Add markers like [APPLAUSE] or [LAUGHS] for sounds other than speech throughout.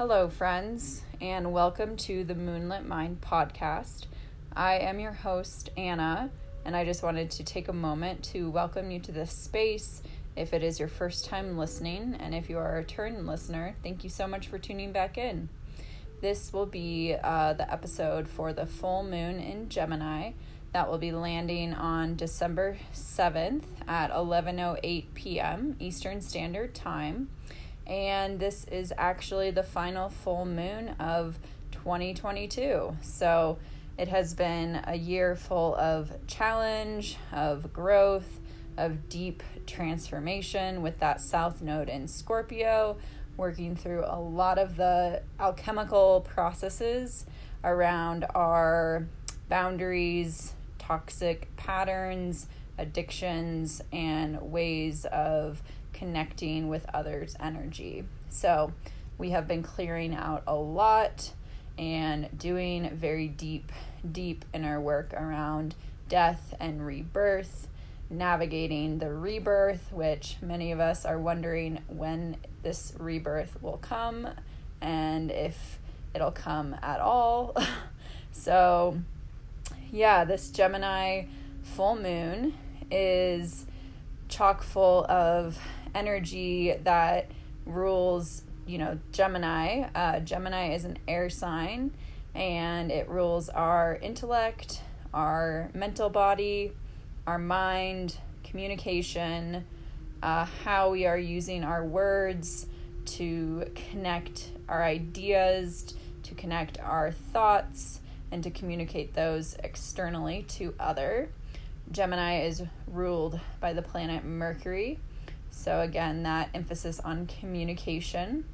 Hello, friends, and welcome to the Moonlit Mind podcast. I am your host, Anna, and I just wanted to take a moment to welcome you to this space. If it is your first time listening, and if you are a return listener, thank you so much for tuning back in. This will be uh, the episode for the full moon in Gemini that will be landing on December 7th at 11:08 p.m. Eastern Standard Time. And this is actually the final full moon of 2022. So it has been a year full of challenge, of growth, of deep transformation with that south node in Scorpio, working through a lot of the alchemical processes around our boundaries, toxic patterns, addictions, and ways of connecting with others' energy. So, we have been clearing out a lot and doing very deep, deep inner work around death and rebirth, navigating the rebirth, which many of us are wondering when this rebirth will come and if it'll come at all. [LAUGHS] so, yeah, this Gemini full moon is chock full of energy that rules, you know, Gemini. Uh, Gemini is an air sign and it rules our intellect, our mental body, our mind, communication, uh, how we are using our words to connect our ideas, to connect our thoughts and to communicate those externally to other. Gemini is ruled by the planet Mercury. So, again, that emphasis on communication.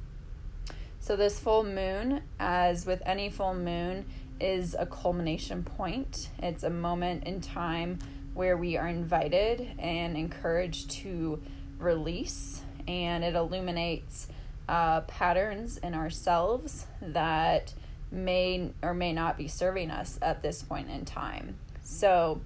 So, this full moon, as with any full moon, is a culmination point. It's a moment in time where we are invited and encouraged to release, and it illuminates uh, patterns in ourselves that may or may not be serving us at this point in time. So,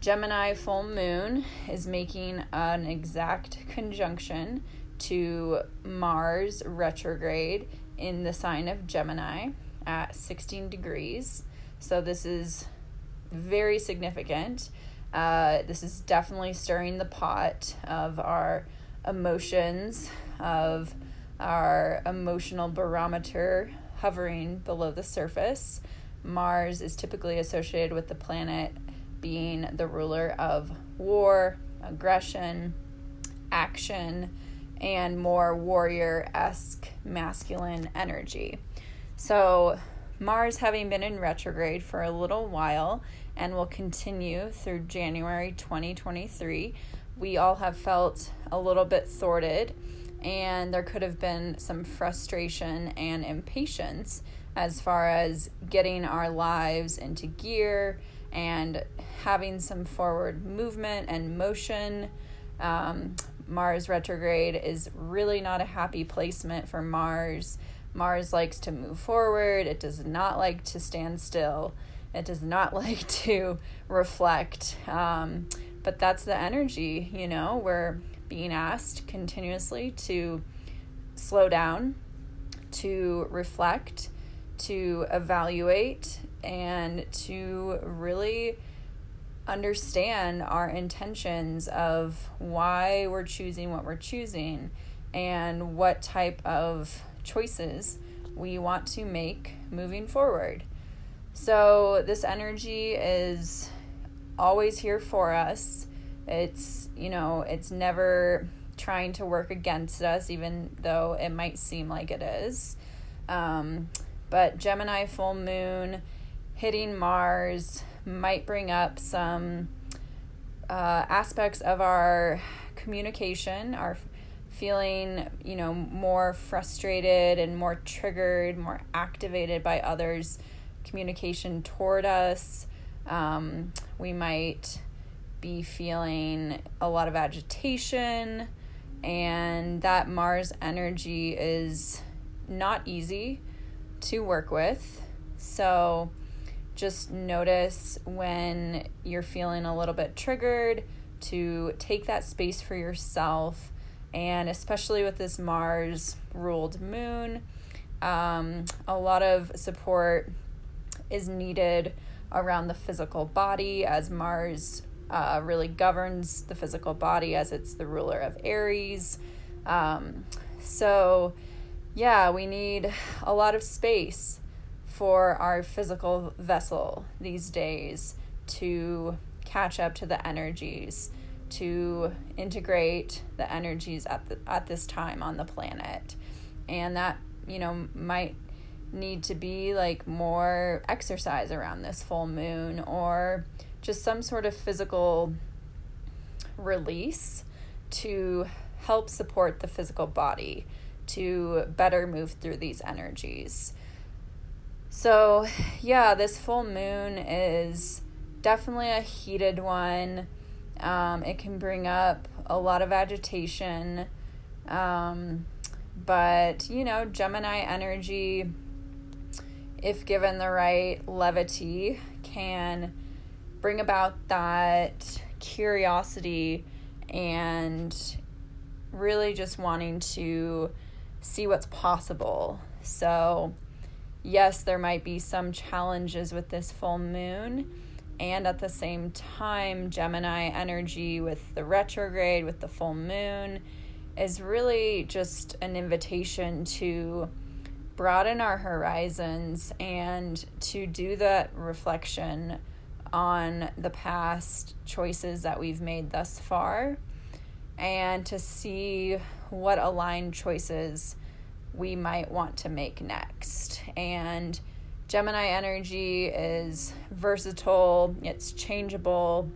Gemini full moon is making an exact conjunction to Mars retrograde in the sign of Gemini at 16 degrees. So, this is very significant. Uh, this is definitely stirring the pot of our emotions, of our emotional barometer hovering below the surface. Mars is typically associated with the planet being the ruler of war, aggression, action, and more warrior esque masculine energy. So, Mars having been in retrograde for a little while and will continue through January 2023, we all have felt a little bit thwarted and there could have been some frustration and impatience as far as getting our lives into gear and having some forward movement and motion. Um, Mars retrograde is really not a happy placement for Mars. Mars likes to move forward, it does not like to stand still, it does not [LAUGHS] like to reflect. Um, but that's the energy, you know, we're being asked continuously to slow down, to reflect, to evaluate, and to really understand our intentions of why we're choosing what we're choosing and what type of choices we want to make moving forward. So, this energy is always here for us. It's, you know, it's never trying to work against us, even though it might seem like it is. Um, but Gemini full moon hitting Mars might bring up some uh, aspects of our communication, our feeling, you know, more frustrated and more triggered, more activated by others' communication toward us. Um, we might be feeling a lot of agitation, and that Mars energy is not easy to work with. So just notice when you're feeling a little bit triggered to take that space for yourself. And especially with this Mars ruled moon, Um, a lot of support is needed around the physical body as Mars uh, really governs the physical body as it's the ruler of Aries. Um, so, yeah, we need a lot of space for our physical vessel these days to catch up to the energies, to integrate the energies at the, at this time on the planet. And that, you know, might need to be like more exercise around this full moon or just some sort of physical release to help support the physical body to better move through these energies. So, yeah, this full moon is definitely a heated one. Um, it can bring up a lot of agitation. Um, but, you know, Gemini energy, if given the right levity, can bring about that curiosity and really just wanting to see what's possible. So, yes, there might be some challenges with this full moon. And at the same time, Gemini energy with the retrograde, with the full moon, is really just an invitation to broaden our horizons and to do that reflection on the past choices that we've made thus far and to see what aligned choices we might want to make next. And Gemini energy is versatile, it's changeable.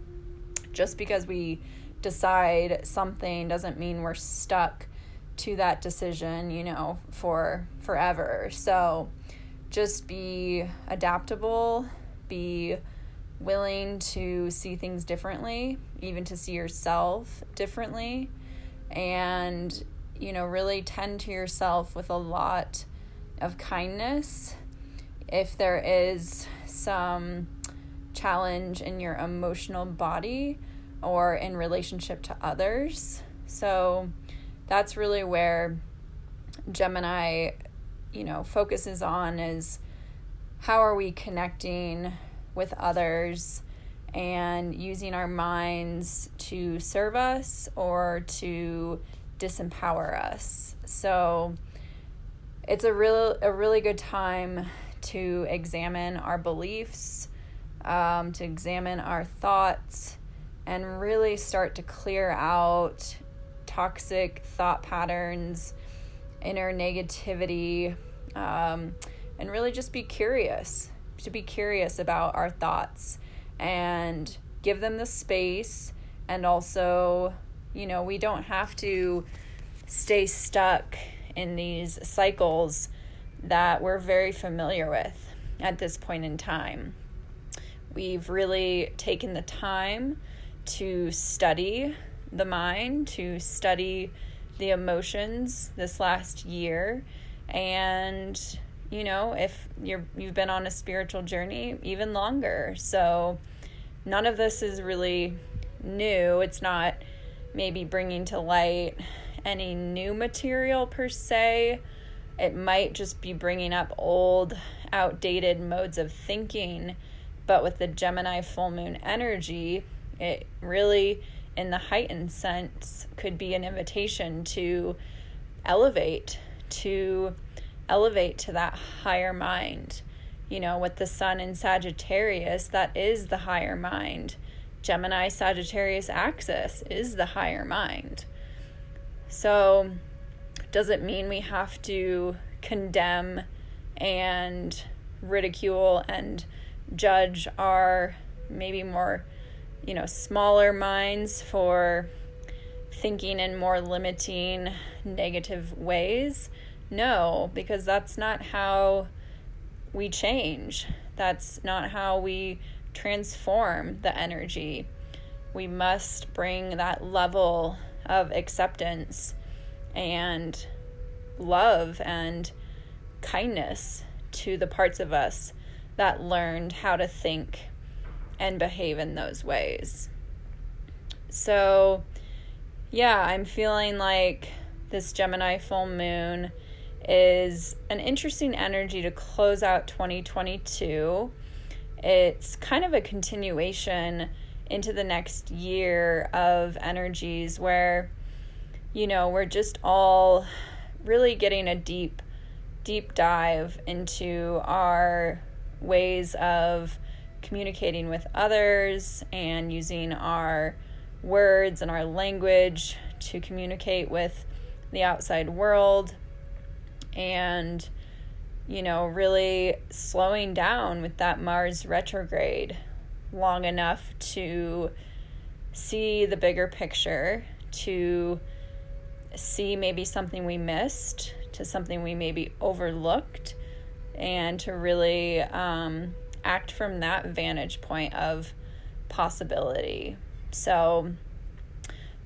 Just because we decide something doesn't mean we're stuck to that decision, you know, for forever. So just be adaptable, be willing to see things differently, even to see yourself differently, and, you know, really tend to yourself with a lot of kindness. If there is some challenge in your emotional body or in relationship to others. So that's really where Gemini, you know, focuses on is how are we connecting with others and using our minds to serve us or to disempower us. So it's a real a really good time to examine our beliefs, um, to examine our thoughts, and really start to clear out toxic thought patterns, inner negativity, um, and really just be curious to be curious about our thoughts and give them the space and also you know we don't have to stay stuck in these cycles that we're very familiar with at this point in time we've really taken the time to study the mind to study the emotions this last year and you know, if you're you've been on a spiritual journey even longer. So none of this is really new. It's not maybe bringing to light any new material per se. It might just be bringing up old, outdated modes of thinking. But with the Gemini full moon energy, it really, in the heightened sense, could be an invitation to elevate, to elevate to that higher mind. You know, with the sun in Sagittarius, that is the higher mind. Gemini Sagittarius axis is the higher mind. So, does it mean we have to condemn and ridicule and judge our maybe more, you know, smaller minds for thinking in more limiting negative ways? No, because that's not how we change. That's not how we transform the energy. We must bring that level of acceptance and love and kindness to the parts of us that learned how to think and behave in those ways. So, yeah, I'm feeling like this Gemini full moon is an interesting energy to close out 2022. It's kind of a continuation into the next year of energies where, you know, we're just all really getting a deep, deep dive into our ways of communicating with others and using our words and our language to communicate with the outside world. And you know really slowing down with that Mars retrograde long enough to see the bigger picture to see maybe something we missed to something we maybe overlooked and to really um, act from that vantage point of possibility. So,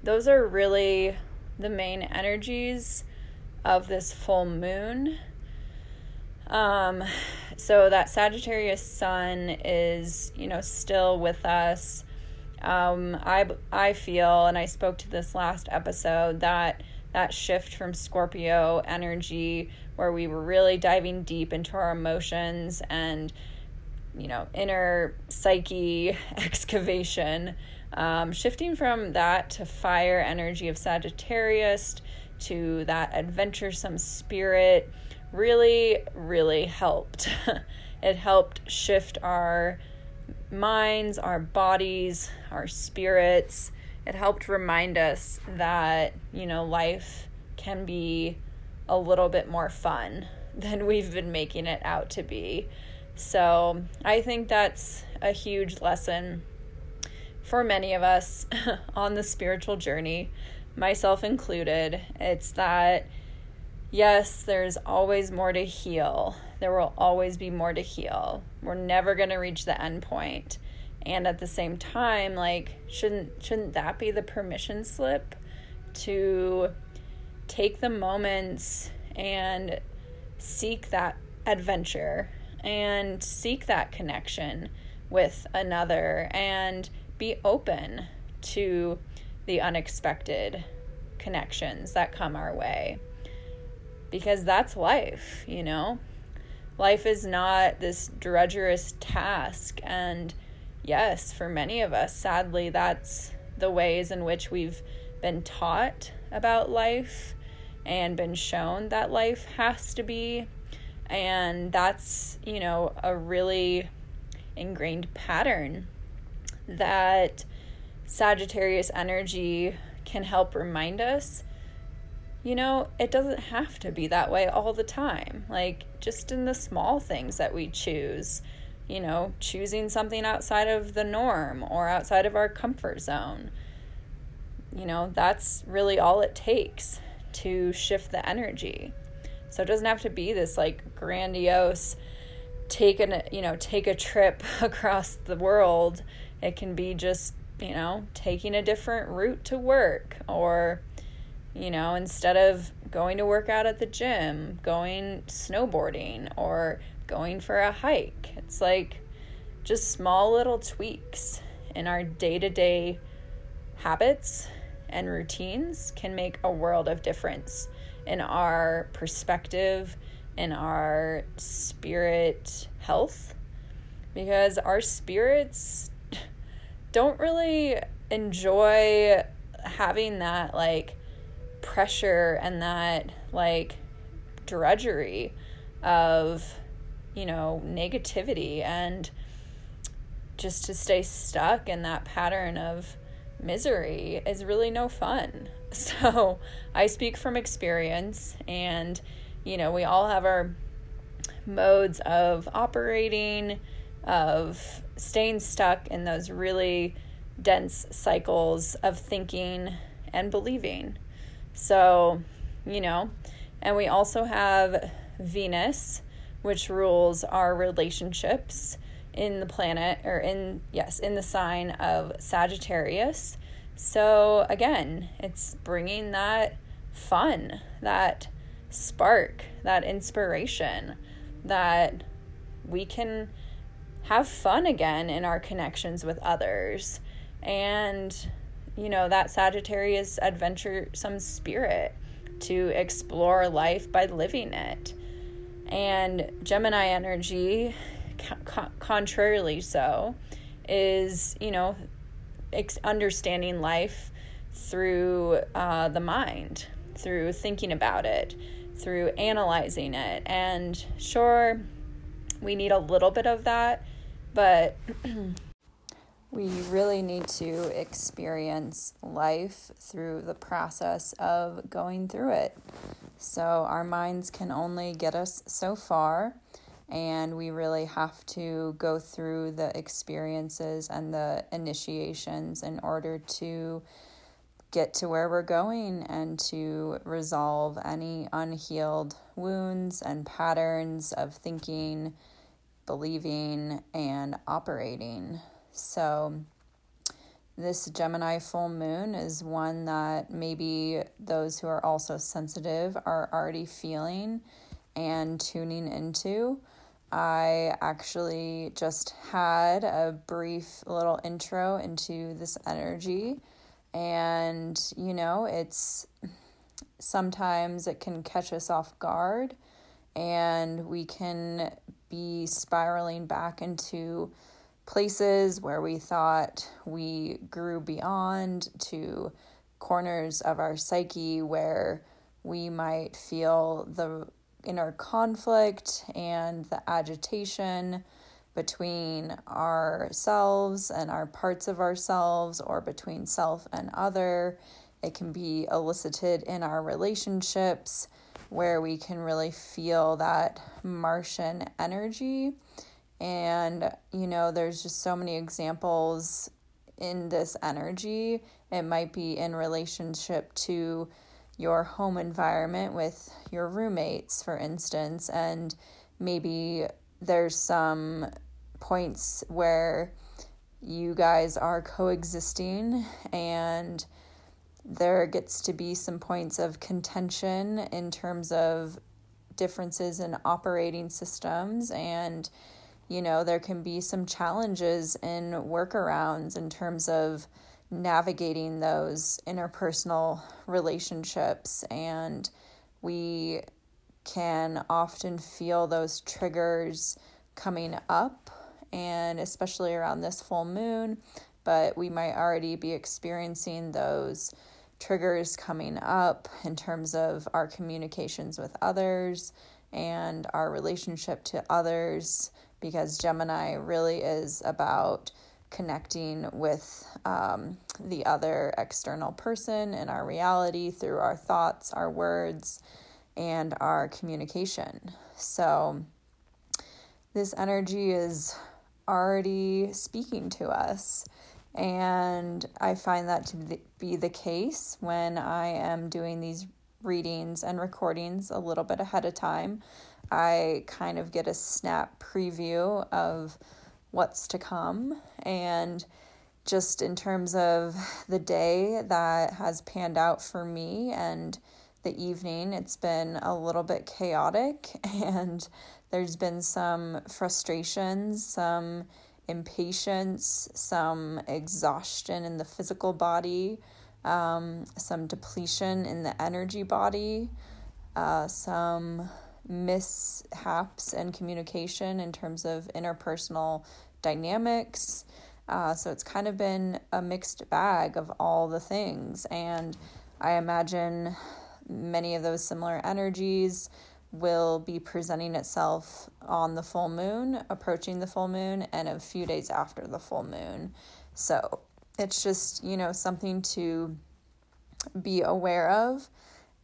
those are really the main energies of this full moon. Um, so that Sagittarius sun is, you know, still with us. Um, I I feel, and I spoke to this last episode that that shift from Scorpio energy, where we were really diving deep into our emotions and, you know, inner psyche [LAUGHS] excavation, um, shifting from that to fire energy of Sagittarius to that adventuresome spirit really, really helped. [LAUGHS] it helped shift our minds, our bodies, our spirits. It helped remind us that, you know, life can be a little bit more fun [LAUGHS] than we've been making it out to be. So I think that's a huge lesson for many of us [LAUGHS] on the spiritual journey myself included. It's that, yes, there's always more to heal. There will always be more to heal. We're never going to reach the end point. And at the same time, like shouldn't shouldn't that be the permission slip to take the moments and seek that adventure and seek that connection with another and be open to the unexpected connections that come our way. Because that's life, you know? Life is not this drudgerous task. And yes, for many of us, sadly, that's the ways in which we've been taught about life and been shown that life has to be. And that's, you know, a really ingrained pattern that Sagittarius energy can help remind us you know, it doesn't have to be that way all the time. Like, just in the small things that we choose, you know, choosing something outside of the norm or outside of our comfort zone. You know, that's really all it takes to shift the energy. So it doesn't have to be this like grandiose take an you know, take a trip [LAUGHS] across the world. It can be just you know, taking a different route to work or, you know, instead of going to work out at the gym, going snowboarding or going for a hike. It's like just small little tweaks in our day to day habits and routines can make a world of difference in our perspective, in our spirit health, because our spirits don't really enjoy having that like pressure and that like drudgery of you know negativity and just to stay stuck in that pattern of misery is really no fun. [LAUGHS] So, I speak from experience and you know, we all have our modes of operating of staying stuck in those really dense cycles of thinking and believing. So, you know, and we also have Venus, which rules our relationships in the planet or in, yes, in the sign of Sagittarius. So, again, it's bringing that fun, that spark, that inspiration that we can have fun again in our connections with others. And, you know, that Sagittarius adventuresome spirit to explore life by living it. And Gemini energy, co- contrarily so, is, you know, ex- understanding life through uh, the mind, through thinking about it, through analyzing it. And sure, we need a little bit of that, but [CLEARS THROAT] we really need to experience life through the process of going through it. So our minds can only get us so far, and we really have to go through the experiences and the initiations in order to get to where we're going and to resolve any unhealed wounds and patterns of thinking, believing, and operating. So, this Gemini full moon is one that maybe those who are also sensitive are already feeling and tuning into. I actually just had a brief little intro into this energy, and you know, it's sometimes it can catch us off guard, and we can be spiraling back into places where we thought we grew beyond to corners of our psyche where we might feel the inner conflict and the agitation between ourselves and our parts of ourselves or between self and other. It can be elicited in our relationships where we can really feel that Martian energy and, you know, there's just so many examples in this energy. It might be in relationship to your home environment with your roommates, for instance, and maybe there's some points where you guys are coexisting and there gets to be some points of contention in terms of differences in operating systems and you know, there can be some challenges and workarounds in terms of navigating those interpersonal relationships. And we can often feel those triggers coming up, and especially around this full moon. But we might already be experiencing those triggers coming up in terms of our communications with others and our relationship to others because Gemini really is about connecting with um, the other external person in our reality through our thoughts, our words, and our communication. So, this energy is already speaking to us. And I find that to be the case when I am doing these readings and recordings a little bit ahead of time. I kind of get a snap preview of what's to come. And just in terms of the day that has panned out for me and the evening, it's been a little bit chaotic [LAUGHS] and there's been some frustrations, some impatience, some exhaustion in the physical body, um, some depletion in the energy body, uh, some mishaps and communication in terms of interpersonal dynamics. Uh, so it's kind of been a mixed bag of all the things. And I imagine many of those similar energies will be presenting itself on the full moon, approaching the full moon, and a few days after the full moon. So it's just, you know, something to be aware of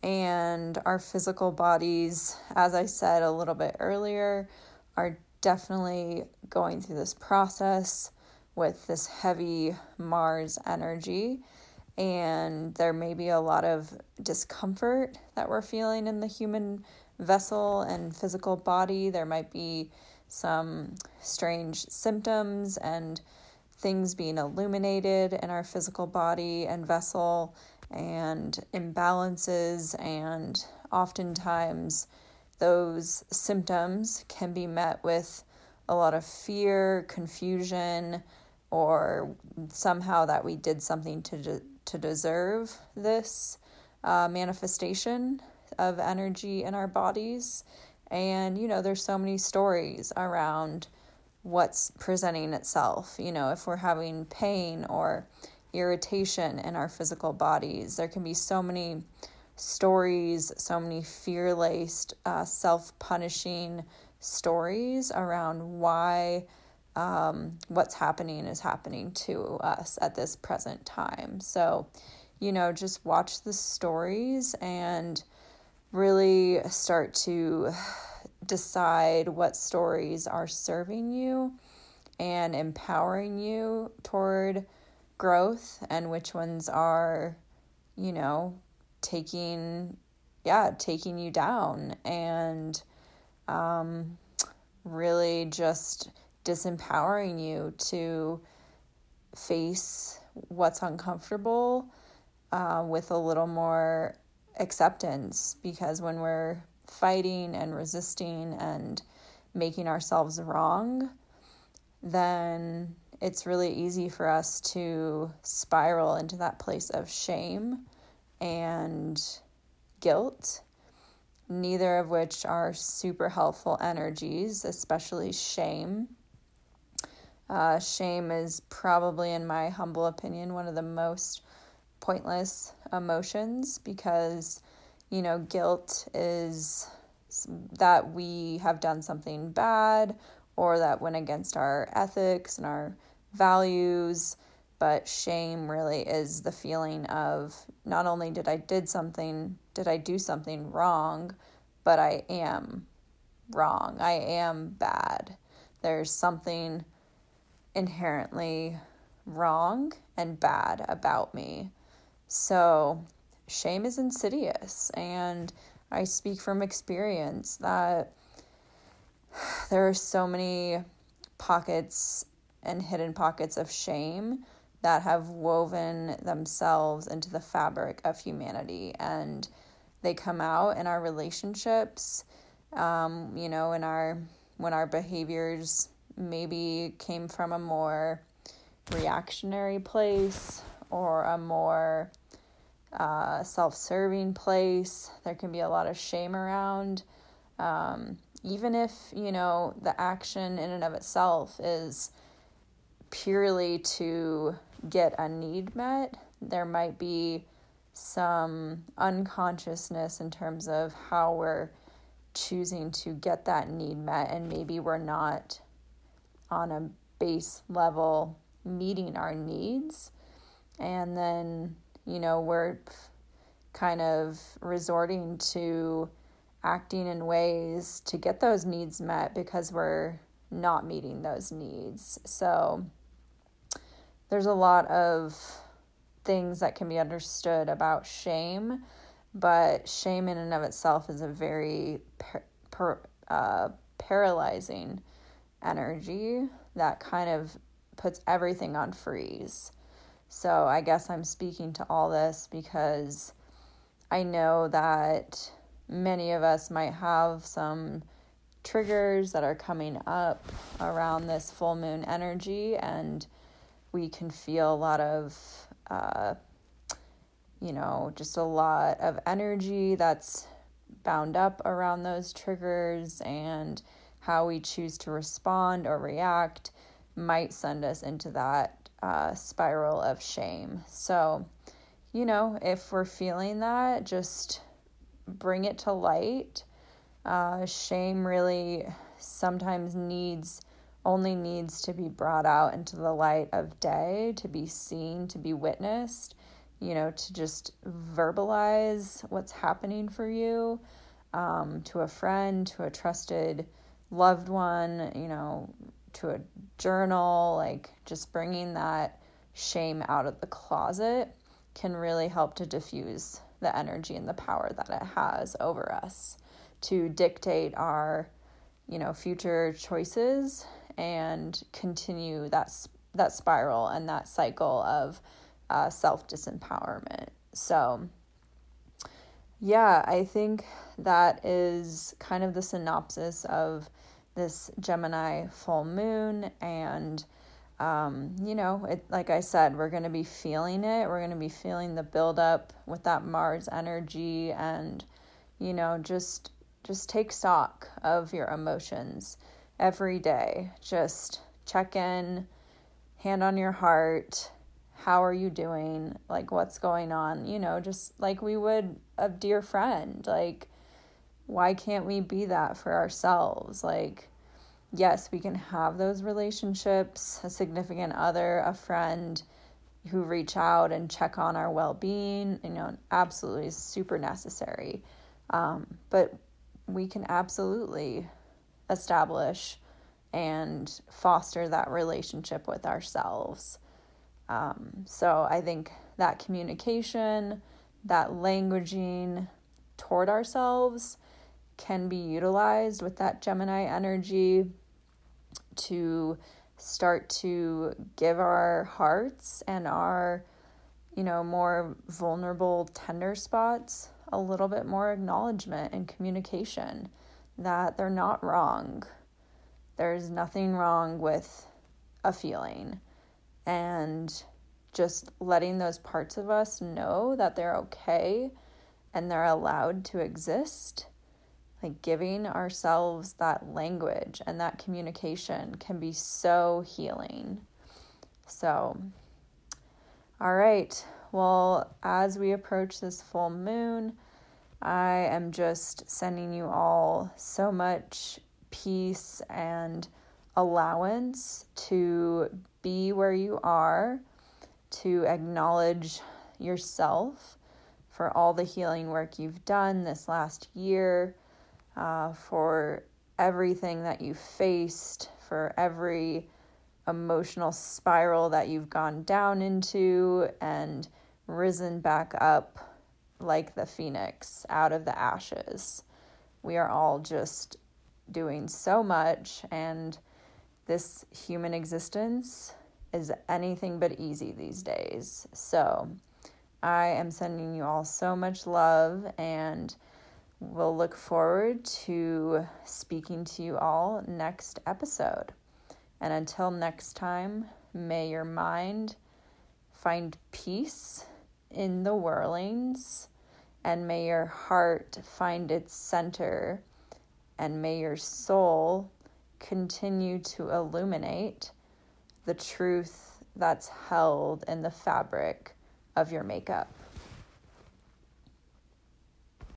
and our physical bodies, as I said a little bit earlier, are definitely going through this process with this heavy Mars energy. And there may be a lot of discomfort that we're feeling in the human vessel and physical body. There might be some strange symptoms and things being illuminated in our physical body and vessel and imbalances, and oftentimes those symptoms can be met with a lot of fear, confusion, or somehow that we did something to de- to deserve this uh, manifestation of energy in our bodies. And, you know, there's so many stories around what's presenting itself. You know, if we're having pain or irritation in our physical bodies, there can be so many stories, so many fear laced, uh, self punishing stories around why um, what's happening is happening to us at this present time. So, you know, just watch the stories and really start to decide what stories are serving you and empowering you toward growth and which ones are, you know, taking, yeah, taking you down and um, really just disempowering you to face what's uncomfortable uh, with a little more acceptance because when we're fighting and resisting and making ourselves wrong, then it's really easy for us to spiral into that place of shame and guilt, neither of which are super helpful energies, especially shame. Uh, shame is probably, in my humble opinion, one of the most pointless emotions because, you know, guilt is that we have done something bad or that went against our ethics and our values but shame really is the feeling of not only did I did something did I do something wrong but I am wrong. I am bad. There's something inherently wrong and bad about me. So, shame is insidious, and I speak from experience that [SIGHS] there are so many pockets and hidden pockets of shame that have woven themselves into the fabric of humanity and they come out in our relationships um, you know in our when our behaviors maybe came from a more reactionary place or a more uh, self serving place. There can be a lot of shame around. Um, even if, you know, the action in and of itself is purely to get a need met, there might be some unconsciousness in terms of how we're choosing to get that need met, and maybe we're not on a base level meeting our needs. And then you know, we're kind of resorting to acting in ways to get those needs met because we're not meeting those needs. So there's a lot of things that can be understood about shame, but shame in and of itself is a very uh, paralyzing energy that kind of puts everything on freeze. So I guess I'm speaking to all this because I know that many of us might have some triggers that are coming up around this full moon energy, and we can feel a lot of, uh, you know, just a lot of energy that's bound up around those triggers, and how we choose to respond or react might send us into that uh, spiral of shame. So, you know, if we're feeling that, just bring it to light. Uh, shame really sometimes needs only needs to be brought out into the light of day, to be seen, to be witnessed, you know, to just verbalize what's happening for you um, to a friend, to a trusted loved one, you know, to a journal, like just bringing that shame out of the closet can really help to diffuse the energy and the power that it has over us to dictate our you know future choices and continue that that spiral and that cycle of uh, self disempowerment so yeah i think that is kind of the synopsis of this Gemini full moon and um, you know, it like I said, we're going to be feeling it. We're going to be feeling the buildup with that Mars energy, and you know, just just take stock of your emotions every day. Just check in, hand on your heart. How are you doing? Like, what's going on? You know, just like we would a dear friend. Like, why can't we be that for ourselves? Like, yes, we can have those relationships, a significant other, a friend who reach out and check on our well being, you know, absolutely super necessary. Um, but we can absolutely establish and foster that relationship with ourselves. Um, so I think that communication, that languaging toward ourselves can be utilized with that Gemini energy to start to give our hearts and our, you know, more vulnerable, tender spots a little bit more acknowledgement and communication that they're not wrong. There's nothing wrong with a feeling. And just letting those parts of us know that they're okay and they're allowed to exist like giving ourselves that language and that communication can be so healing. So, all right. Well, as we approach this full moon, I am just sending you all so much peace and allowance to be where you are, to acknowledge yourself for all the healing work you've done this last year uh, for everything that you faced, for every emotional spiral that you've gone down into and risen back up like the phoenix out of the ashes. We are all just doing so much, and this human existence is anything but easy these days. So, I am sending you all so much love and We'll look forward to speaking to you all next episode. And until next time, may your mind find peace in the whirlings, and may your heart find its center, and may your soul continue to illuminate the truth that's held in the fabric of your makeup.